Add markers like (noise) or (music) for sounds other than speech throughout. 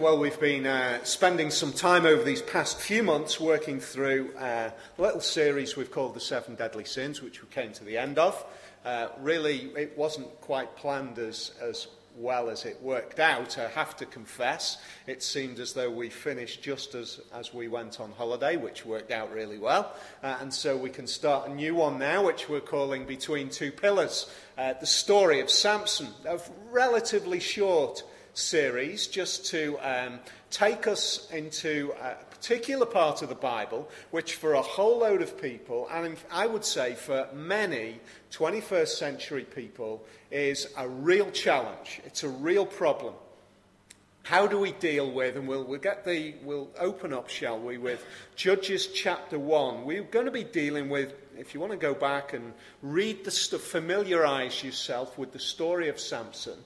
well, we've been uh, spending some time over these past few months working through uh, a little series we've called The Seven Deadly Sins, which we came to the end of. Uh, really, it wasn't quite planned as, as well as it worked out, I have to confess. It seemed as though we finished just as, as we went on holiday, which worked out really well. Uh, and so we can start a new one now, which we're calling Between Two Pillars. Uh, the story of Samson, a relatively short series just to um, take us into a particular part of the Bible, which for a whole load of people, and I would say for many 21st century people, is a real challenge. It's a real problem. How do we deal with, and we'll, we'll get the, we'll open up, shall we, with Judges chapter 1. We're going to be dealing with, if you want to go back and read the stuff, familiarize yourself with the story of Samson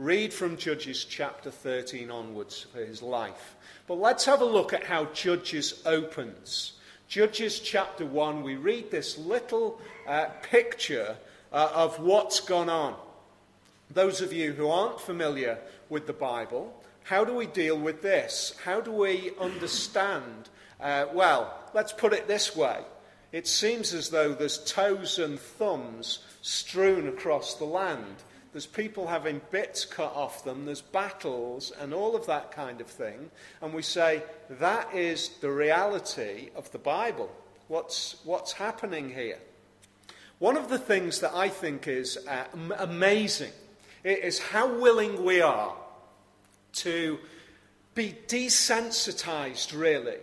Read from Judges chapter 13 onwards for his life. But let's have a look at how Judges opens. Judges chapter 1, we read this little uh, picture uh, of what's gone on. Those of you who aren't familiar with the Bible, how do we deal with this? How do we understand? Uh, well, let's put it this way. It seems as though there's toes and thumbs strewn across the land. There's people having bits cut off them. There's battles and all of that kind of thing. And we say that is the reality of the Bible. What's, what's happening here? One of the things that I think is uh, amazing is how willing we are to be desensitized, really,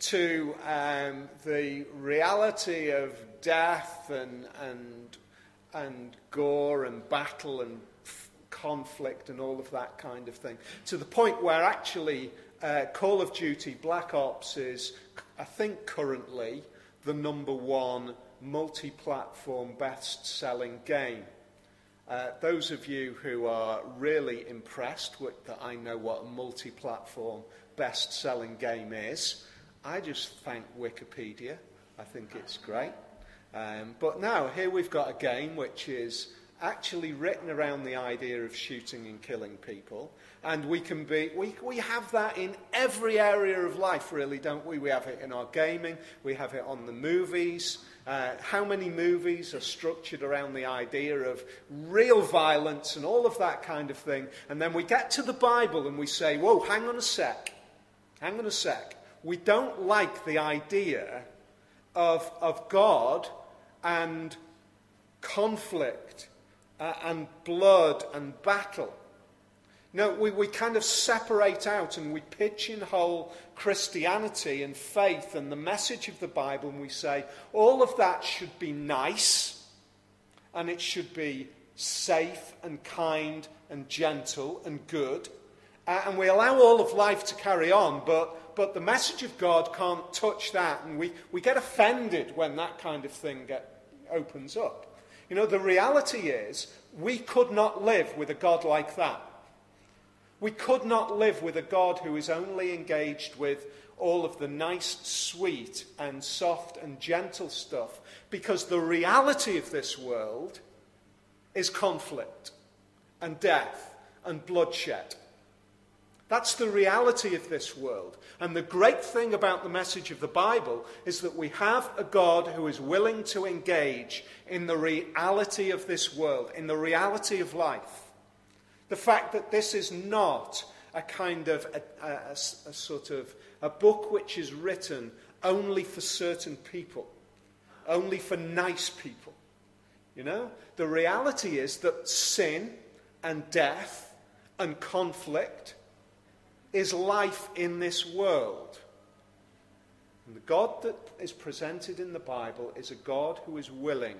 to um, the reality of death and, and and gore and battle and conflict and all of that kind of thing. To the point where actually uh, Call of Duty Black Ops is, I think, currently the number one multi platform best selling game. Uh, those of you who are really impressed with that I know what a multi platform best selling game is, I just thank Wikipedia. I think it's great. Um, but now, here we've got a game which is actually written around the idea of shooting and killing people. And we can be, we, we have that in every area of life, really, don't we? We have it in our gaming, we have it on the movies. Uh, how many movies are structured around the idea of real violence and all of that kind of thing? And then we get to the Bible and we say, whoa, hang on a sec. Hang on a sec. We don't like the idea of, of God and conflict uh, and blood and battle. No, we, we kind of separate out and we pigeonhole Christianity and faith and the message of the Bible and we say all of that should be nice and it should be safe and kind and gentle and good. Uh, and we allow all of life to carry on, but, but the message of God can't touch that. And we, we get offended when that kind of thing get, opens up. You know, the reality is we could not live with a God like that. We could not live with a God who is only engaged with all of the nice, sweet, and soft and gentle stuff because the reality of this world is conflict and death and bloodshed that's the reality of this world. And the great thing about the message of the Bible is that we have a God who is willing to engage in the reality of this world, in the reality of life. The fact that this is not a kind of a, a, a, a sort of a book which is written only for certain people, only for nice people. You know, the reality is that sin and death and conflict is life in this world. And the God that is presented in the Bible is a God who is willing,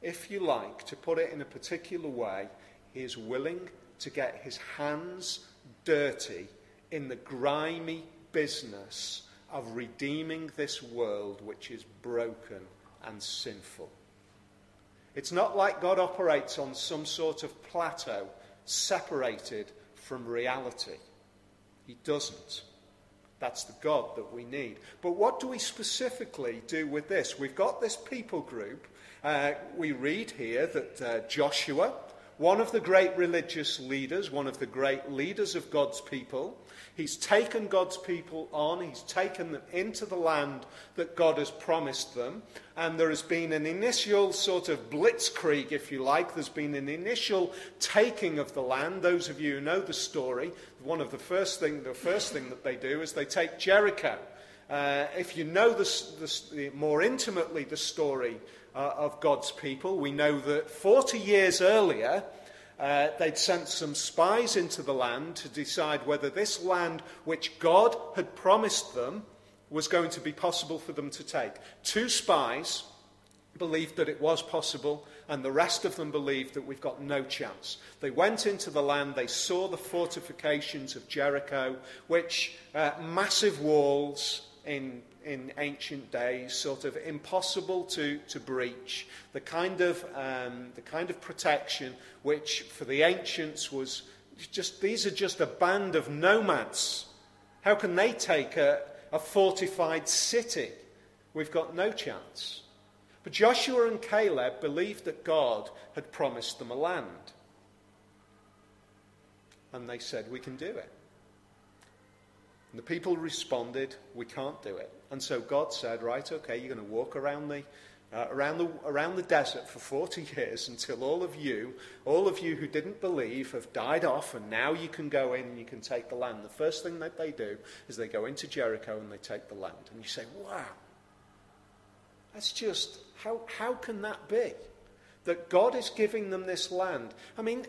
if you like, to put it in a particular way, he is willing to get his hands dirty in the grimy business of redeeming this world which is broken and sinful. It's not like God operates on some sort of plateau separated from reality. He doesn't. That's the God that we need. But what do we specifically do with this? We've got this people group. Uh, we read here that uh, Joshua one of the great religious leaders, one of the great leaders of God's people. He's taken God's people on, he's taken them into the land that God has promised them. And there has been an initial sort of blitzkrieg, if you like. There's been an initial taking of the land. Those of you who know the story, one of the first thing, the first thing that they do is they take Jericho. Uh, if you know the, more intimately the story uh, of God's people, we know that 40 years earlier, uh, they'd sent some spies into the land to decide whether this land, which God had promised them, was going to be possible for them to take. Two spies believed that it was possible, and the rest of them believed that we've got no chance. They went into the land, they saw the fortifications of Jericho, which uh, massive walls in in ancient days, sort of impossible to, to breach, the kind of, um, the kind of protection which for the ancients was just, these are just a band of nomads. How can they take a, a fortified city? We've got no chance. But Joshua and Caleb believed that God had promised them a land. And they said, We can do it. And the people responded, We can't do it. And so God said, Right, okay, you're going to walk around the, uh, around, the, around the desert for 40 (laughs) years until all of you, all of you who didn't believe, have died off, and now you can go in and you can take the land. The first thing that they do is they go into Jericho and they take the land. And you say, Wow, that's just, how, how can that be? That God is giving them this land. I mean,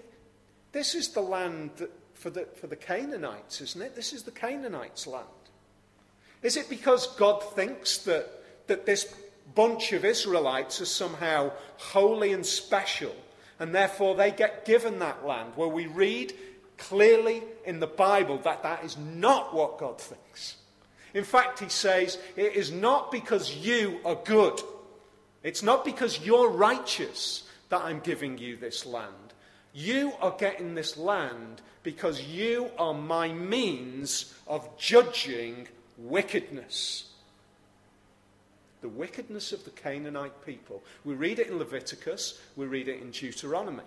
this is the land that for the, for the Canaanites, isn't it? This is the Canaanites' land. Is it because God thinks that, that this bunch of Israelites are somehow holy and special, and therefore they get given that land? Where we read clearly in the Bible that that is not what God thinks. In fact, he says, it is not because you are good, it's not because you're righteous that I'm giving you this land. You are getting this land because you are my means of judging wickedness. The wickedness of the Canaanite people. We read it in Leviticus, we read it in Deuteronomy.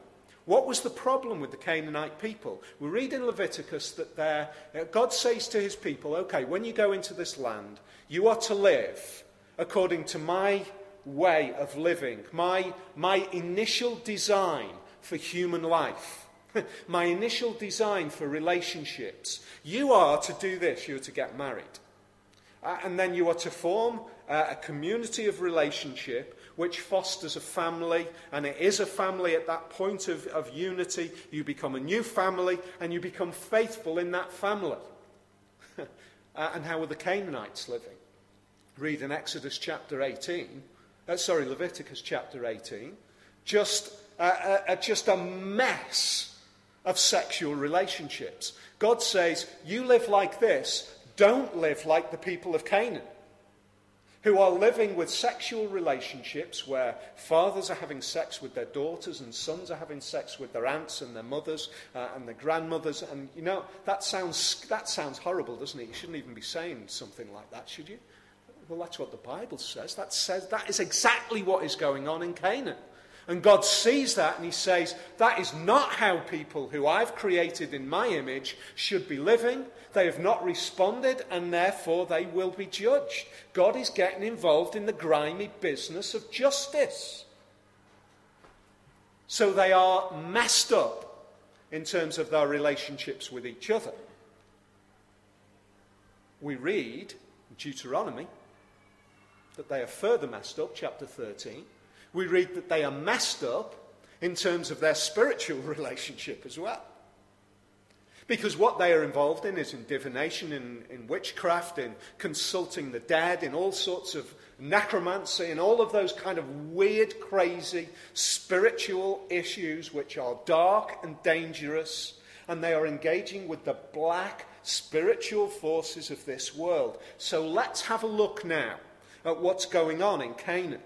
What was the problem with the Canaanite people? We read in Leviticus that uh, God says to his people, okay, when you go into this land, you are to live according to my way of living, my, my initial design for human life. (laughs) my initial design for relationships. You are to do this, you're to get married. Uh, and then you are to form uh, a community of relationship which fosters a family, and it is a family at that point of, of unity. You become a new family, and you become faithful in that family. (laughs) uh, and how were the Canaanites living? Read in Exodus chapter 18, uh, sorry, Leviticus chapter 18, just, uh, uh, just a mess of sexual relationships. God says, You live like this, don't live like the people of Canaan, who are living with sexual relationships where fathers are having sex with their daughters and sons are having sex with their aunts and their mothers uh, and their grandmothers. And you know, that sounds, that sounds horrible, doesn't it? You shouldn't even be saying something like that, should you? Well, that's what the Bible says. That says that is exactly what is going on in Canaan. And God sees that and He says, That is not how people who I've created in my image should be living. They have not responded and therefore they will be judged. God is getting involved in the grimy business of justice. So they are messed up in terms of their relationships with each other. We read in Deuteronomy that they are further messed up, chapter 13 we read that they are messed up in terms of their spiritual (laughs) relationship as well. Because what they are involved in is in divination, in, in witchcraft, in consulting the dead, in all sorts of necromancy, and all of those kind of weird, crazy spiritual issues which are dark and dangerous. And they are engaging with the black spiritual forces of this world. So let's have a look now at what's going on in Canaan.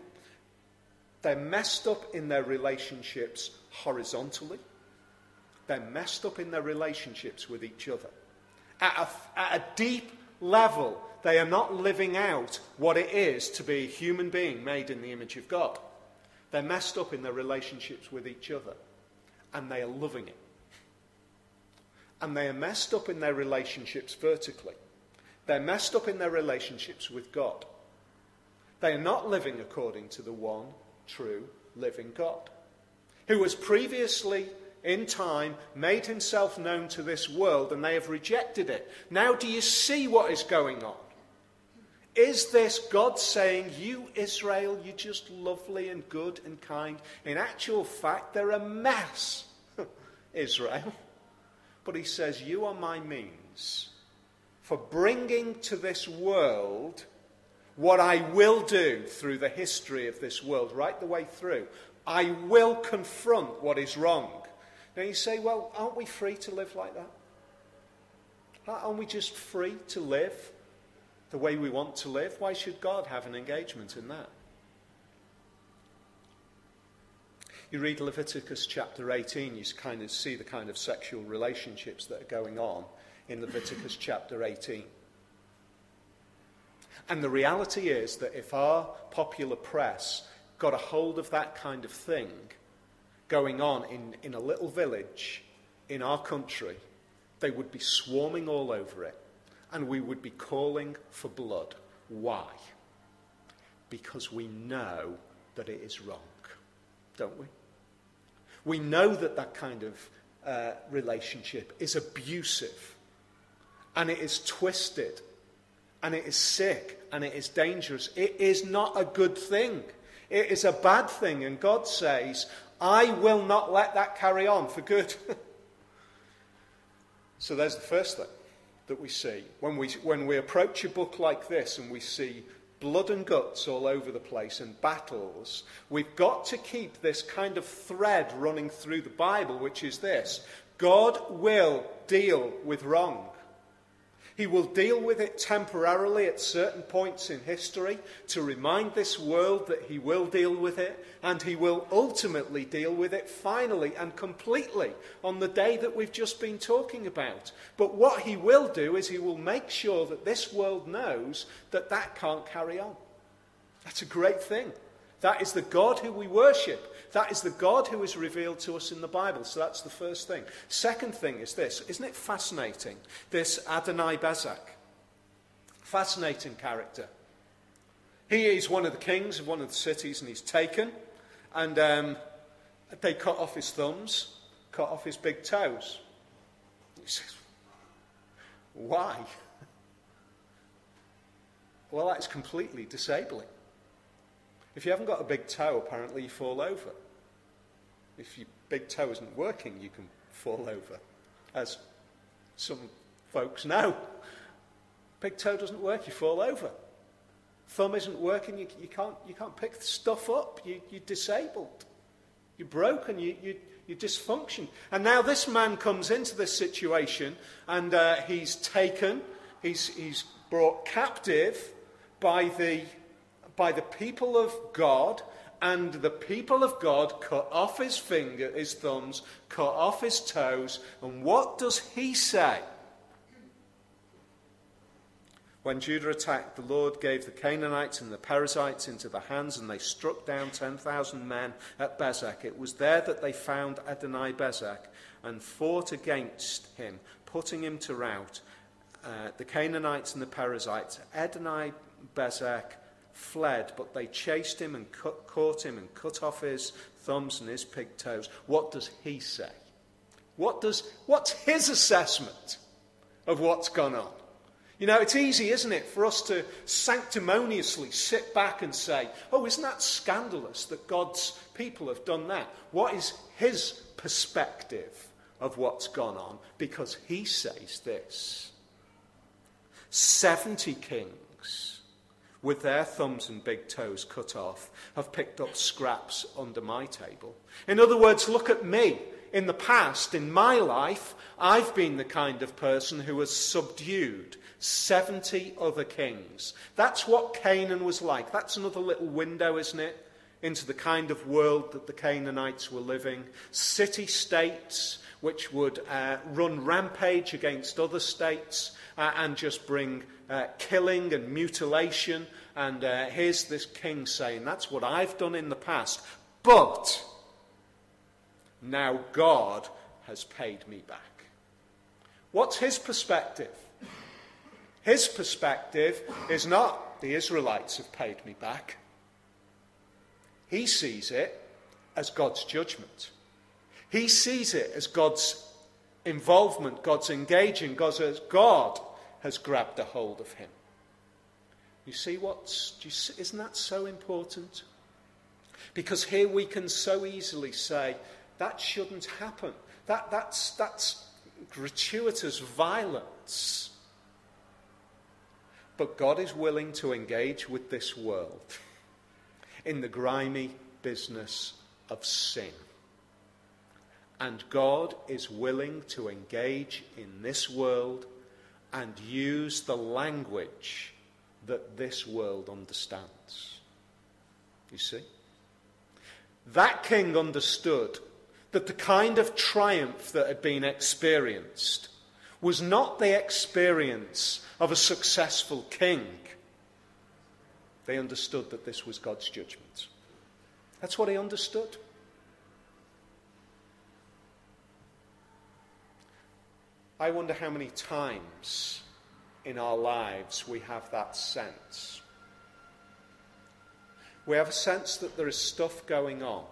They're messed up in their relationships horizontally. They're messed up in their relationships with each other. At a, at a deep level, they are not living out what it is to be a human being made in the image of God. They're messed up in their relationships with each other. and they are loving it. And they are messed up in their relationships vertically. They're messed up in their relationships with God. They are not living according to the one true living God, who has previously in time made himself known to this world and they have rejected it. Now, do you see what is going on? Is this God saying, You, Israel, you're just lovely and good and kind? In actual fact, they're a mess, (laughs) Israel. But he says, You are my means for bringing to this world what I will do through the history of this world, right the way through. I will confront what is wrong. Now you say, well, aren't we free to live like that? Aren't we just free to live the way we want to live? Why should God have an engagement in that? You read Leviticus chapter 18, you kind of see the kind of sexual relationships that are going on in Leviticus chapter 18. And the reality is that if our popular press got a hold of that kind of thing going on in, in a little village in our country, they would be swarming all over it and we would be calling for blood. Why? Because we know that it is wrong, don't we? We know that that kind of uh, relationship is abusive and it is twisted and it is sick and it is dangerous. It is not a good thing. It is a bad thing. And God says, I will not let that carry on for good. (laughs) so there's the first thing that we see. When we, when we approach a book like this and we see blood and guts all over the place and battles, we've got to keep this kind of thread running through the Bible, which is this God will deal with wrong. He will deal with it temporarily at certain points in history to remind this world that he will deal with it, and he will ultimately deal with it finally and completely on the day that we've just been talking about. But what he will do is he will make sure that this world knows that that can't carry on. That's a great thing. That is the God who we worship. That is the God who is revealed to us in the Bible. So that's the first thing. Second thing is this. Isn't it fascinating? This Adonai Bezek. Fascinating character. He is one of the kings of one of the cities and he's taken. And um, they cut off his thumbs, cut off his big toes. He says, Why? Well, that's completely disabling. If you haven't got a big toe, apparently you fall over. If your big toe isn't working, you can fall over, as some folks know. Big toe doesn't work, you fall over. Thumb isn't working, you, you, can't, you can't pick stuff up, you, you're disabled. You're broken, you, you, you're dysfunction. And now this man comes into this situation and uh, he's taken, he's, he's brought captive by the by the people of God, and the people of God cut off his finger, his thumbs, cut off his toes. And what does he say? When Judah attacked, the Lord gave the Canaanites and the Perizzites into the hands, and they struck down 10,000 men at Bezek. It was there that they found Adonai Bezek and fought against him, putting him to rout. Uh, the Canaanites and the Perizzites. Adonai Bezek fled, but they chased him and cut, caught him and cut off his thumbs and his pig toes. What does he say? What does, what's his assessment of what's gone on? You know, it's easy, isn't it, for us to sanctimoniously sit back and say, oh, isn't that scandalous that God's people have done that? What is his perspective of what's gone on? Because he says this 70 kings with their thumbs and big toes cut off, have picked up scraps under my table. In other words, look at me. In the past, in my life, I've been the kind of person who has subdued 70 other kings. That's what Canaan was like. That's another little window, isn't it? Into the kind of world that the Canaanites were living. City states which would uh, run rampage against other states uh, and just bring uh, killing and mutilation. And uh, here's this king saying, That's what I've done in the past. But Now God has paid me back. What's his perspective? His perspective is not the Israelites have paid me back. He sees it as God's judgment. He sees it as God's involvement, God's engaging, God's God has grabbed a hold of him. You see what's, you see, isn't that so important? Because here we can so easily say, that shouldn't happen. That, that's, that's gratuitous violence. But God is willing to engage with this world in the grimy business of sin. And God is willing to engage in this world and use the language that this world understands. You see? That king understood that the kind of triumph that had been experienced was not the experience of a successful king. They understood that this was God's judgment. That's what he understood. I wonder how many times in our lives we have that sense. We have a sense that there is stuff going on.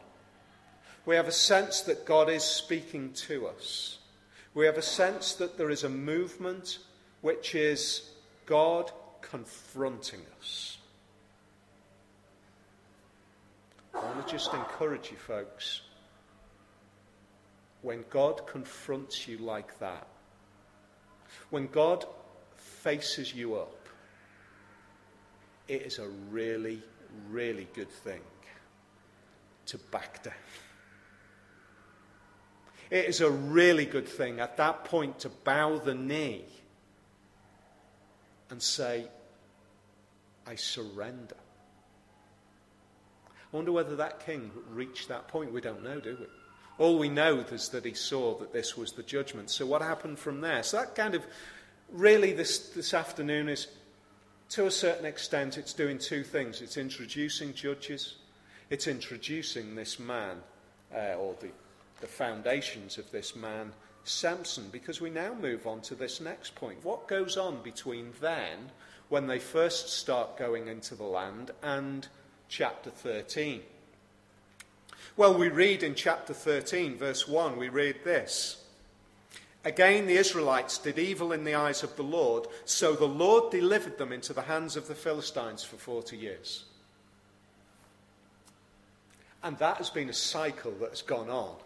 We have a sense that God is speaking to us. We have a sense that there is a movement which is God confronting us. I want to just encourage you, folks. When God confronts you like that, when God faces you up, it is a really, really good thing to back down. It is a really good thing at that point to bow the knee and say, I surrender. I wonder whether that king reached that point. We don't know, do we? All we know is that he saw that this was the judgment. So, what happened from there? So, that kind of really this, this afternoon is, to a certain extent, it's doing two things. It's introducing judges, it's introducing this man, uh, or the, the foundations of this man, Samson, because we now move on to this next point. What goes on between then, when they first start going into the land, and chapter 13? Well, we read in chapter 13, verse 1, we read this. Again, the Israelites did evil in the eyes of the Lord, so the Lord delivered them into the hands of the Philistines for 40 years. And that has been a cycle that has gone on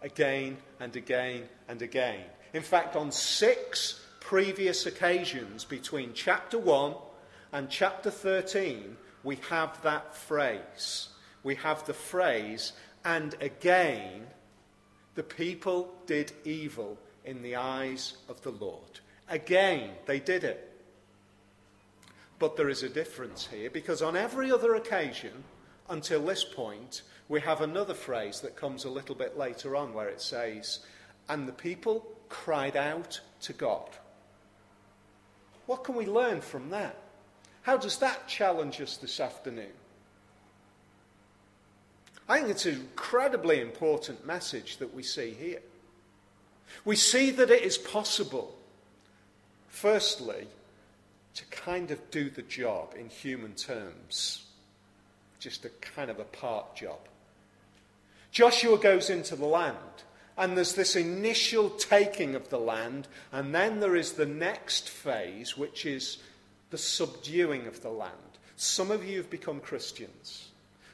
again and again and again. In fact, on six previous occasions between chapter 1 and chapter 13, we have that phrase. We have the phrase, and again, the people did evil in the eyes of the Lord. Again, they did it. But there is a difference here because on every other occasion, until this point, we have another phrase that comes a little bit later on where it says, And the people cried out to God. What can we learn from that? How does that challenge us this afternoon? I think it's an incredibly important message that we see here. We see that it is possible, firstly, to kind of do the job in human terms, just a kind of a part job. Joshua goes into the land, and there's this initial taking of the land, and then there is the next phase, which is the subduing of the land. Some of you have become Christians.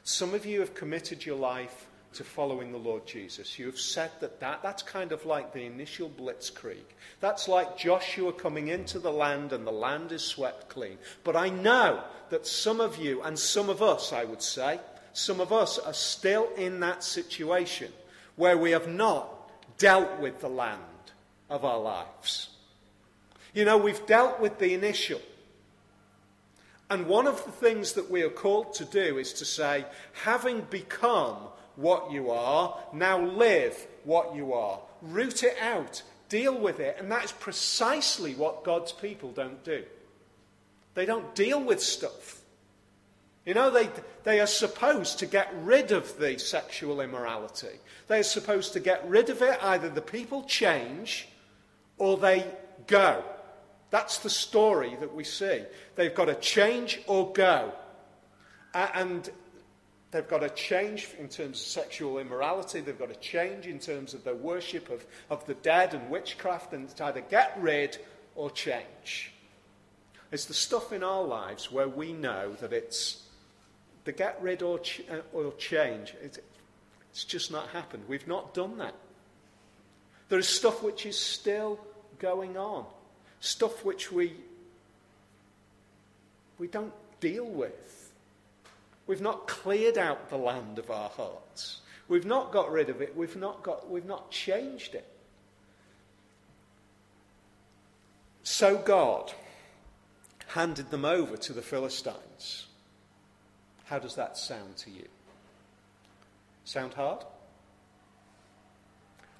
Some of you have committed your life to following the Lord Jesus. You have said that, that that's kind of like the initial blitzkrieg. That's like Joshua coming into the land and the land is swept clean. But I know that some of you, and some of us, I would say, some of us are still in that situation where we have not dealt with the land of our lives. You know, we've dealt with the initial. And one of the things that we are called to do is to say, having become what you are, now live what you are. Root it out, deal with it. And that is precisely what God's people don't do. They don't deal with stuff. You know, they, they are supposed to get rid of the sexual immorality. They are supposed to get rid of it. Either the people change or they go. That's the story that we see. They've got to change or go. And they've got to change in terms of sexual immorality. They've got to change in terms of their worship of, of the dead and witchcraft. And it's either get rid or change. It's the stuff in our lives where we know that it's the get rid or, ch- uh, or change. It's, it's just not happened. We've not done that. There is stuff which is still going on, stuff which we, we don't deal with. We've not cleared out the land of our hearts. We've not got rid of it. We've not, got, we've not changed it. So God handed them over to the Philistines. How does that sound to you? Sound hard?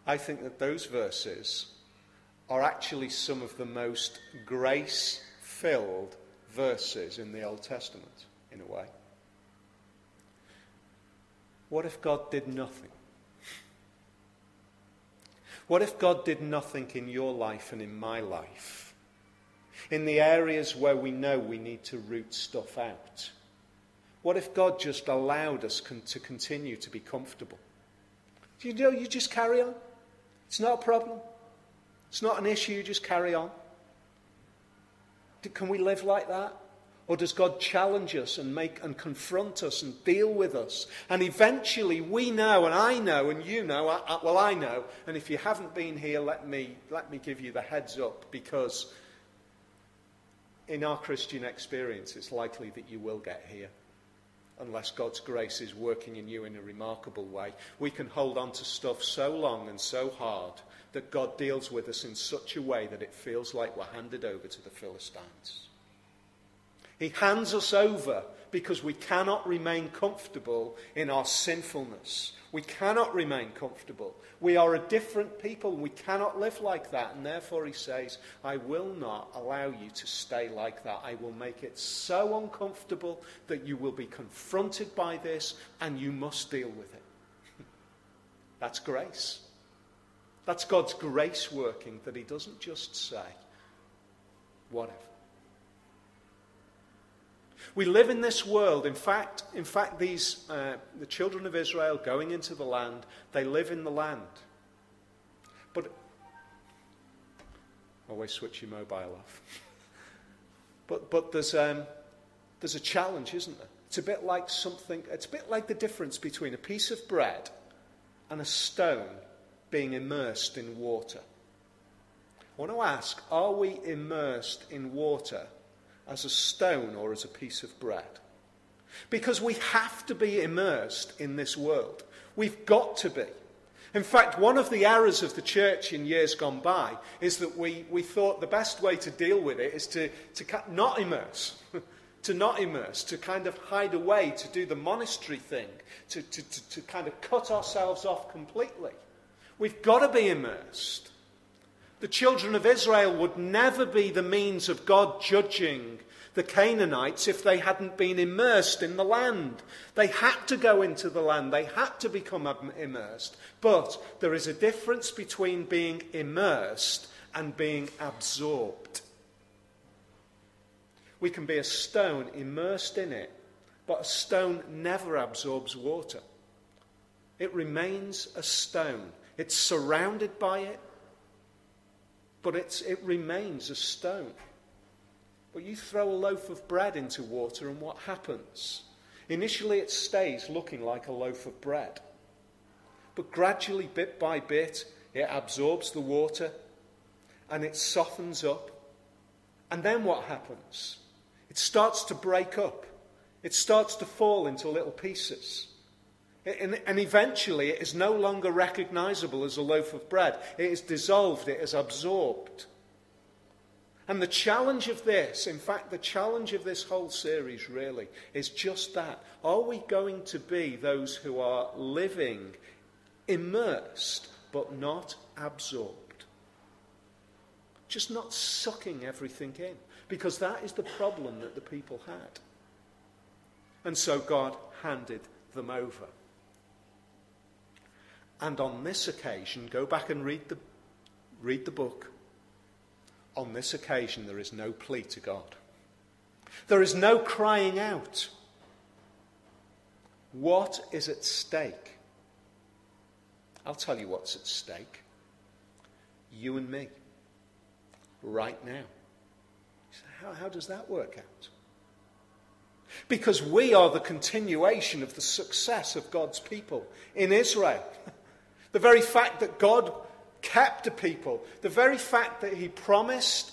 I think that those verses are actually some of the most grace filled verses in the Old Testament, in a way. What if God did nothing? What if God did nothing in your life and in my life? In the areas where we know we need to root stuff out? What if God just allowed us con- to continue to be comfortable? Do You know, you just carry on. It's not a problem. It's not an issue, you just carry on. Can we live like that? Or does God challenge us and make and confront us and deal with us? And eventually we know, and I know, and you know, I, I, well, I know, and if you haven't been here, let me, let me give you the heads up because in our Christian experience, it's likely that you will get here unless God's grace is working in you in a remarkable way. We can hold on to stuff so long and so hard that God deals with us in such a way that it feels like we're handed over to the Philistines. He hands us over because we cannot remain comfortable in our sinfulness. We cannot remain comfortable. We are a different people. We cannot live like that. And therefore, he says, I will not allow you to stay like that. I will make it so uncomfortable that you will be confronted by this and you must deal with it. (laughs) That's grace. That's God's grace working, that he doesn't just say, whatever. We live in this world. In fact, in fact, these uh, the children of Israel going into the land, they live in the land. But always switch your mobile off. (laughs) but but there's um, there's a challenge, isn't there? It's a bit like something. It's a bit like the difference between a piece of bread and a stone being immersed in water. I want to ask: Are we immersed in water? as a stone or as a piece of bread. Because we have to be immersed in this world. We've got to be. In fact, one of the errors of the church in years gone by is that we, we thought the best way to deal with it is to, to not immerse. (laughs) to not immerse, to kind of hide away, to do the monastery thing, to, to, to, to kind of cut ourselves off completely. We've got to be immersed. The children of Israel would never be the means of God judging the Canaanites if they hadn't been immersed in the land. They had to go into the land, they had to become immersed. But there is a difference between being immersed and being absorbed. We can be a stone immersed in it, but a stone never absorbs water. It remains a stone. It's surrounded by it, but it remains a stone. But you throw a loaf of bread into water, and what happens? Initially, it stays looking like a loaf of bread. But gradually, bit by bit, it absorbs the water and it softens up. And then what happens? It starts to break up, it starts to fall into little pieces. And eventually, it is no longer recognizable as a loaf of bread. It is dissolved, it is absorbed. And the challenge of this, in fact, the challenge of this whole series really is just that. Are we going to be those who are living immersed but not absorbed? Just not sucking everything in. Because that is the problem that the people had. And so God handed them over. And on this occasion, go back and read the, read the book. On this occasion, there is no plea to God. There is no crying out. What is at stake? I'll tell you what's at stake. You and me. Right now. How, how does that work out? Because we are the continuation of the success of God's people in Israel. (laughs) The very fact that God kept a people, the very fact that He promised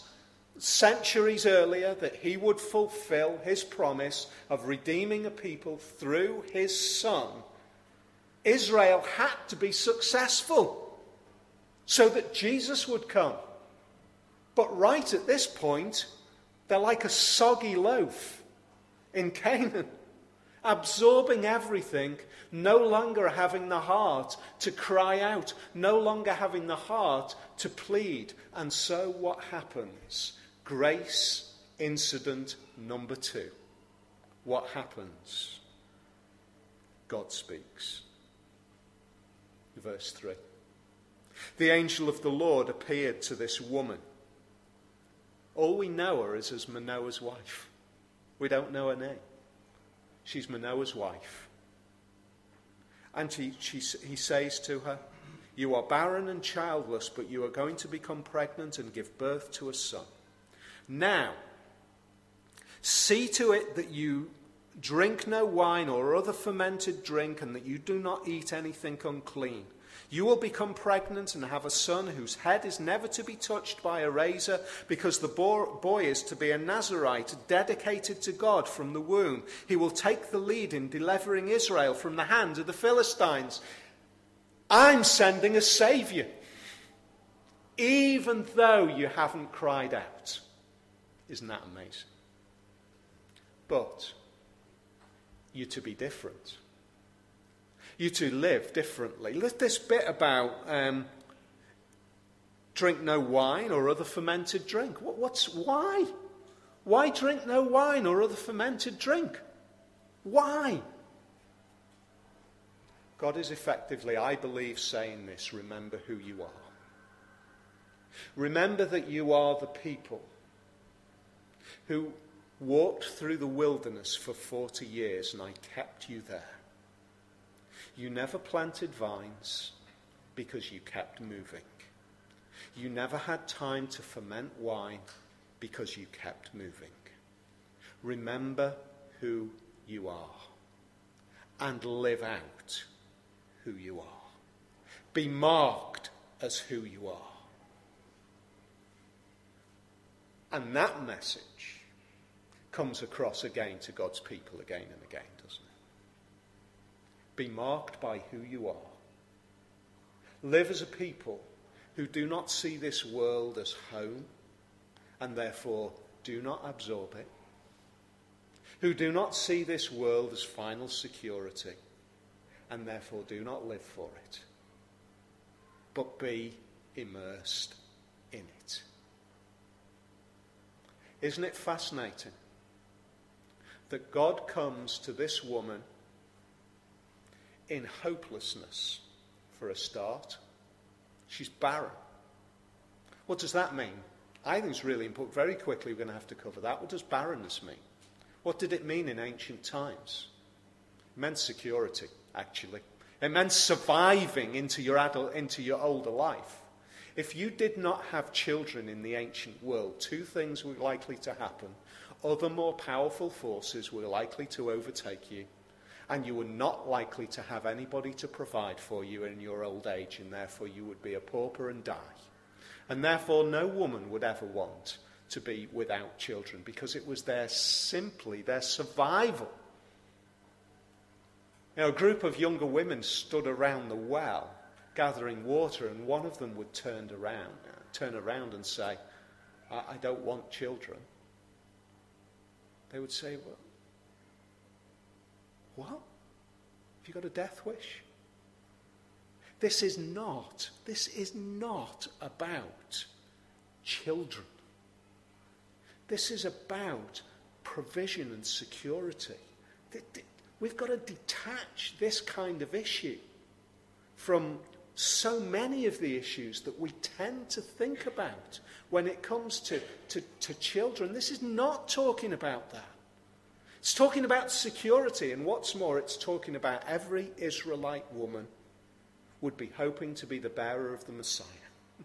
centuries earlier that He would fulfill His promise of redeeming a people through His Son, Israel had to be successful so that Jesus would come. But right at this point, they're like a soggy loaf in Canaan, absorbing everything, no longer having the heart to cry out, no longer having the heart to plead. And so what happens? Grace incident number two. What happens? God speaks. Verse 3. The angel of the Lord appeared to this woman. All we know her is as Manoah's wife. We don't know her name. She's Manoah's wife. And he, she, he says to her, You are barren and childless, but you are going to become pregnant and give birth to a son. Now, see to it that you drink no wine or other fermented drink, and that you do not eat anything unclean. You will become pregnant and have a son whose head is never to be touched by a razor, because the boy is to be a Nazarite, dedicated to God from the womb. He will take the lead in delivering Israel from the hand of the Philistines. I'm sending a Saviour, even though you haven't cried out. Isn't that amazing? But you're to be different you to live differently. This bit about um, drink no wine or other fermented drink. What, what's why? Why drink no wine or other fermented drink? Why? God is effectively, I believe, saying this remember who you are. Remember that you are the people who walked through the wilderness for 40 years and I kept you there. You never planted vines because you kept moving. You never had time to ferment wine because you kept moving. Remember who you are and live out who you are. Be marked as who you are. And that message comes across again to God's people again and again? Be marked by who you are. Live as a people who do not see this world as home and therefore do not absorb it. Who do not see this world as final security and therefore do not live for it. But be immersed in it. Isn't it fascinating that God comes to this woman? In hopelessness for a start. She's barren. What does that mean? I think it's really important. Very quickly, we're going to have to cover that. What does barrenness mean? What did it mean in ancient times? It meant security, actually. It meant surviving into your, adult, into your older life. If you did not have children in the ancient world, two things were likely to happen. Other more powerful forces were likely to overtake you, and you were not likely to have anybody to provide for you in your old age, and therefore you would be a pauper and die. And therefore, no woman would ever want to be without children because it was their simply their survival. Now, a group of younger women stood around the well gathering water, and one of them would turn around, turn around and say, I, I don't want children. They would say, Well, what? Have you got a death wish? This is not, this is not about children. This is about provision and security. we've got to detach this kind of issue from so many of the issues that we tend to think about when it comes to, to, to children. This is not talking about that. It's talking about security, and what's more, it's talking about every Israelite woman would be hoping to be the bearer of the Messiah. (laughs)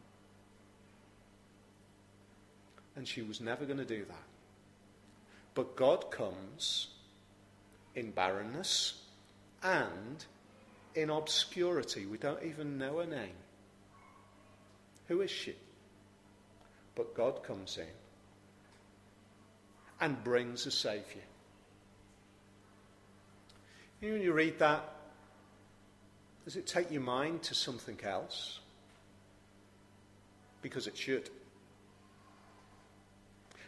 And she was never going to do that. But God comes in barrenness and in obscurity. We don't even know her name. Who is she? But God comes in and brings a Saviour. You know, when you read that, does it take your mind to something else? Because it should.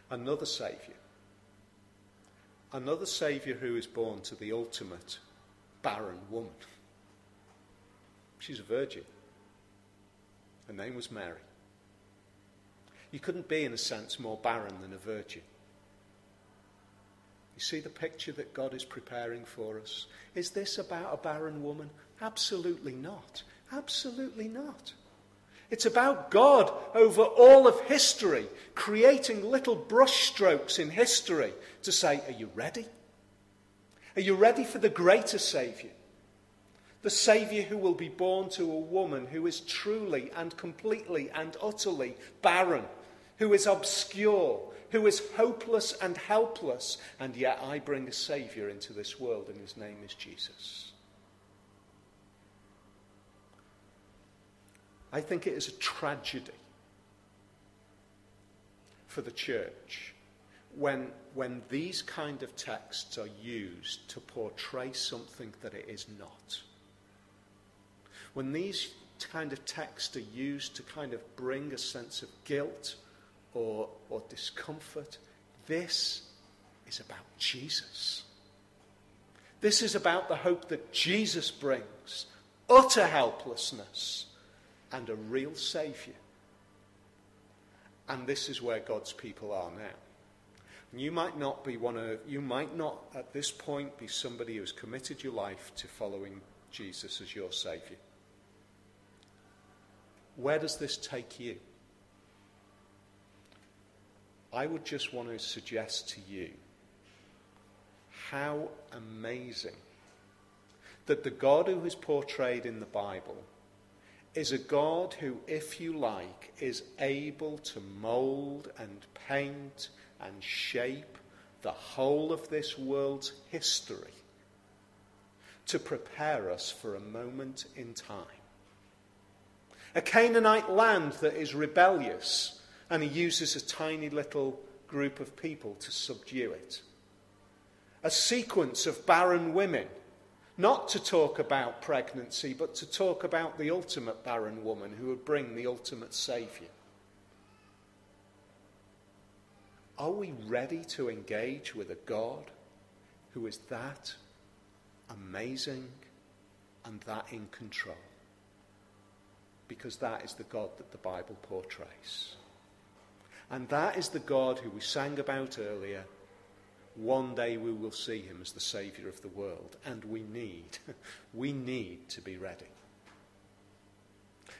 Another Saviour. Another Saviour who is born to the ultimate barren woman. She's a virgin. Her name was Mary. You couldn't be, in a sense, more barren than a virgin. You see the picture that God is preparing for us? Is this about a barren woman? Absolutely not. Absolutely not. It's about God over all of history, creating little brushstrokes in history to say, Are you ready? Are you ready for the greater Saviour? The Saviour who will be born to a woman who is truly and completely and utterly barren, who is obscure, who is hopeless and helpless, and yet I bring a Saviour into this world, and his name is Jesus. I think it is a tragedy for the church when, when these kind of texts are used to portray something that it is not. When these kind of texts are used to kind of bring a sense of guilt or, or discomfort, this is about Jesus. This is about the hope that Jesus brings utter helplessness and a real Saviour. And this is where God's people are now. And you might not be one of, you might not at this point be somebody who's committed your life to following Jesus as your Saviour. Where does this take you? I would just want to suggest to you how amazing that the God who is portrayed in the Bible is a God who, if you like, is able to mould and paint and shape the whole of this world's history to prepare us for a moment in time. A Canaanite land that is rebellious, and he uses a tiny little group of people to subdue it. A sequence of barren women not to talk about pregnancy, but to talk about the ultimate barren woman who would bring the ultimate Saviour. Are we ready to engage with a God who is that amazing and that in control? Because that is the God that the Bible portrays. And that is the God who we sang about earlier one day we will see him as the Saviour of the world, and we need, (laughs) we need to be ready.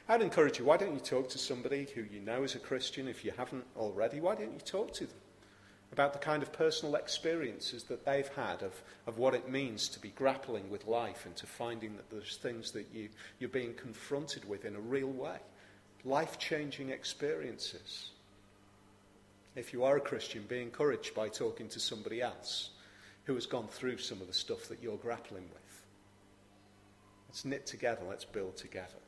I'd encourage you, why don't you talk to somebody who you know is a Christian if you haven't already? Why don't you talk to them about the kind of personal experiences that they've had of, of what it means to be grappling with life and to finding that there's things that you, you're being confronted with in a real way? Life changing experiences. If you are a Christian, be encouraged by talking to somebody else who has gone through some of the stuff that you're grappling with. Let's knit together, let's build together.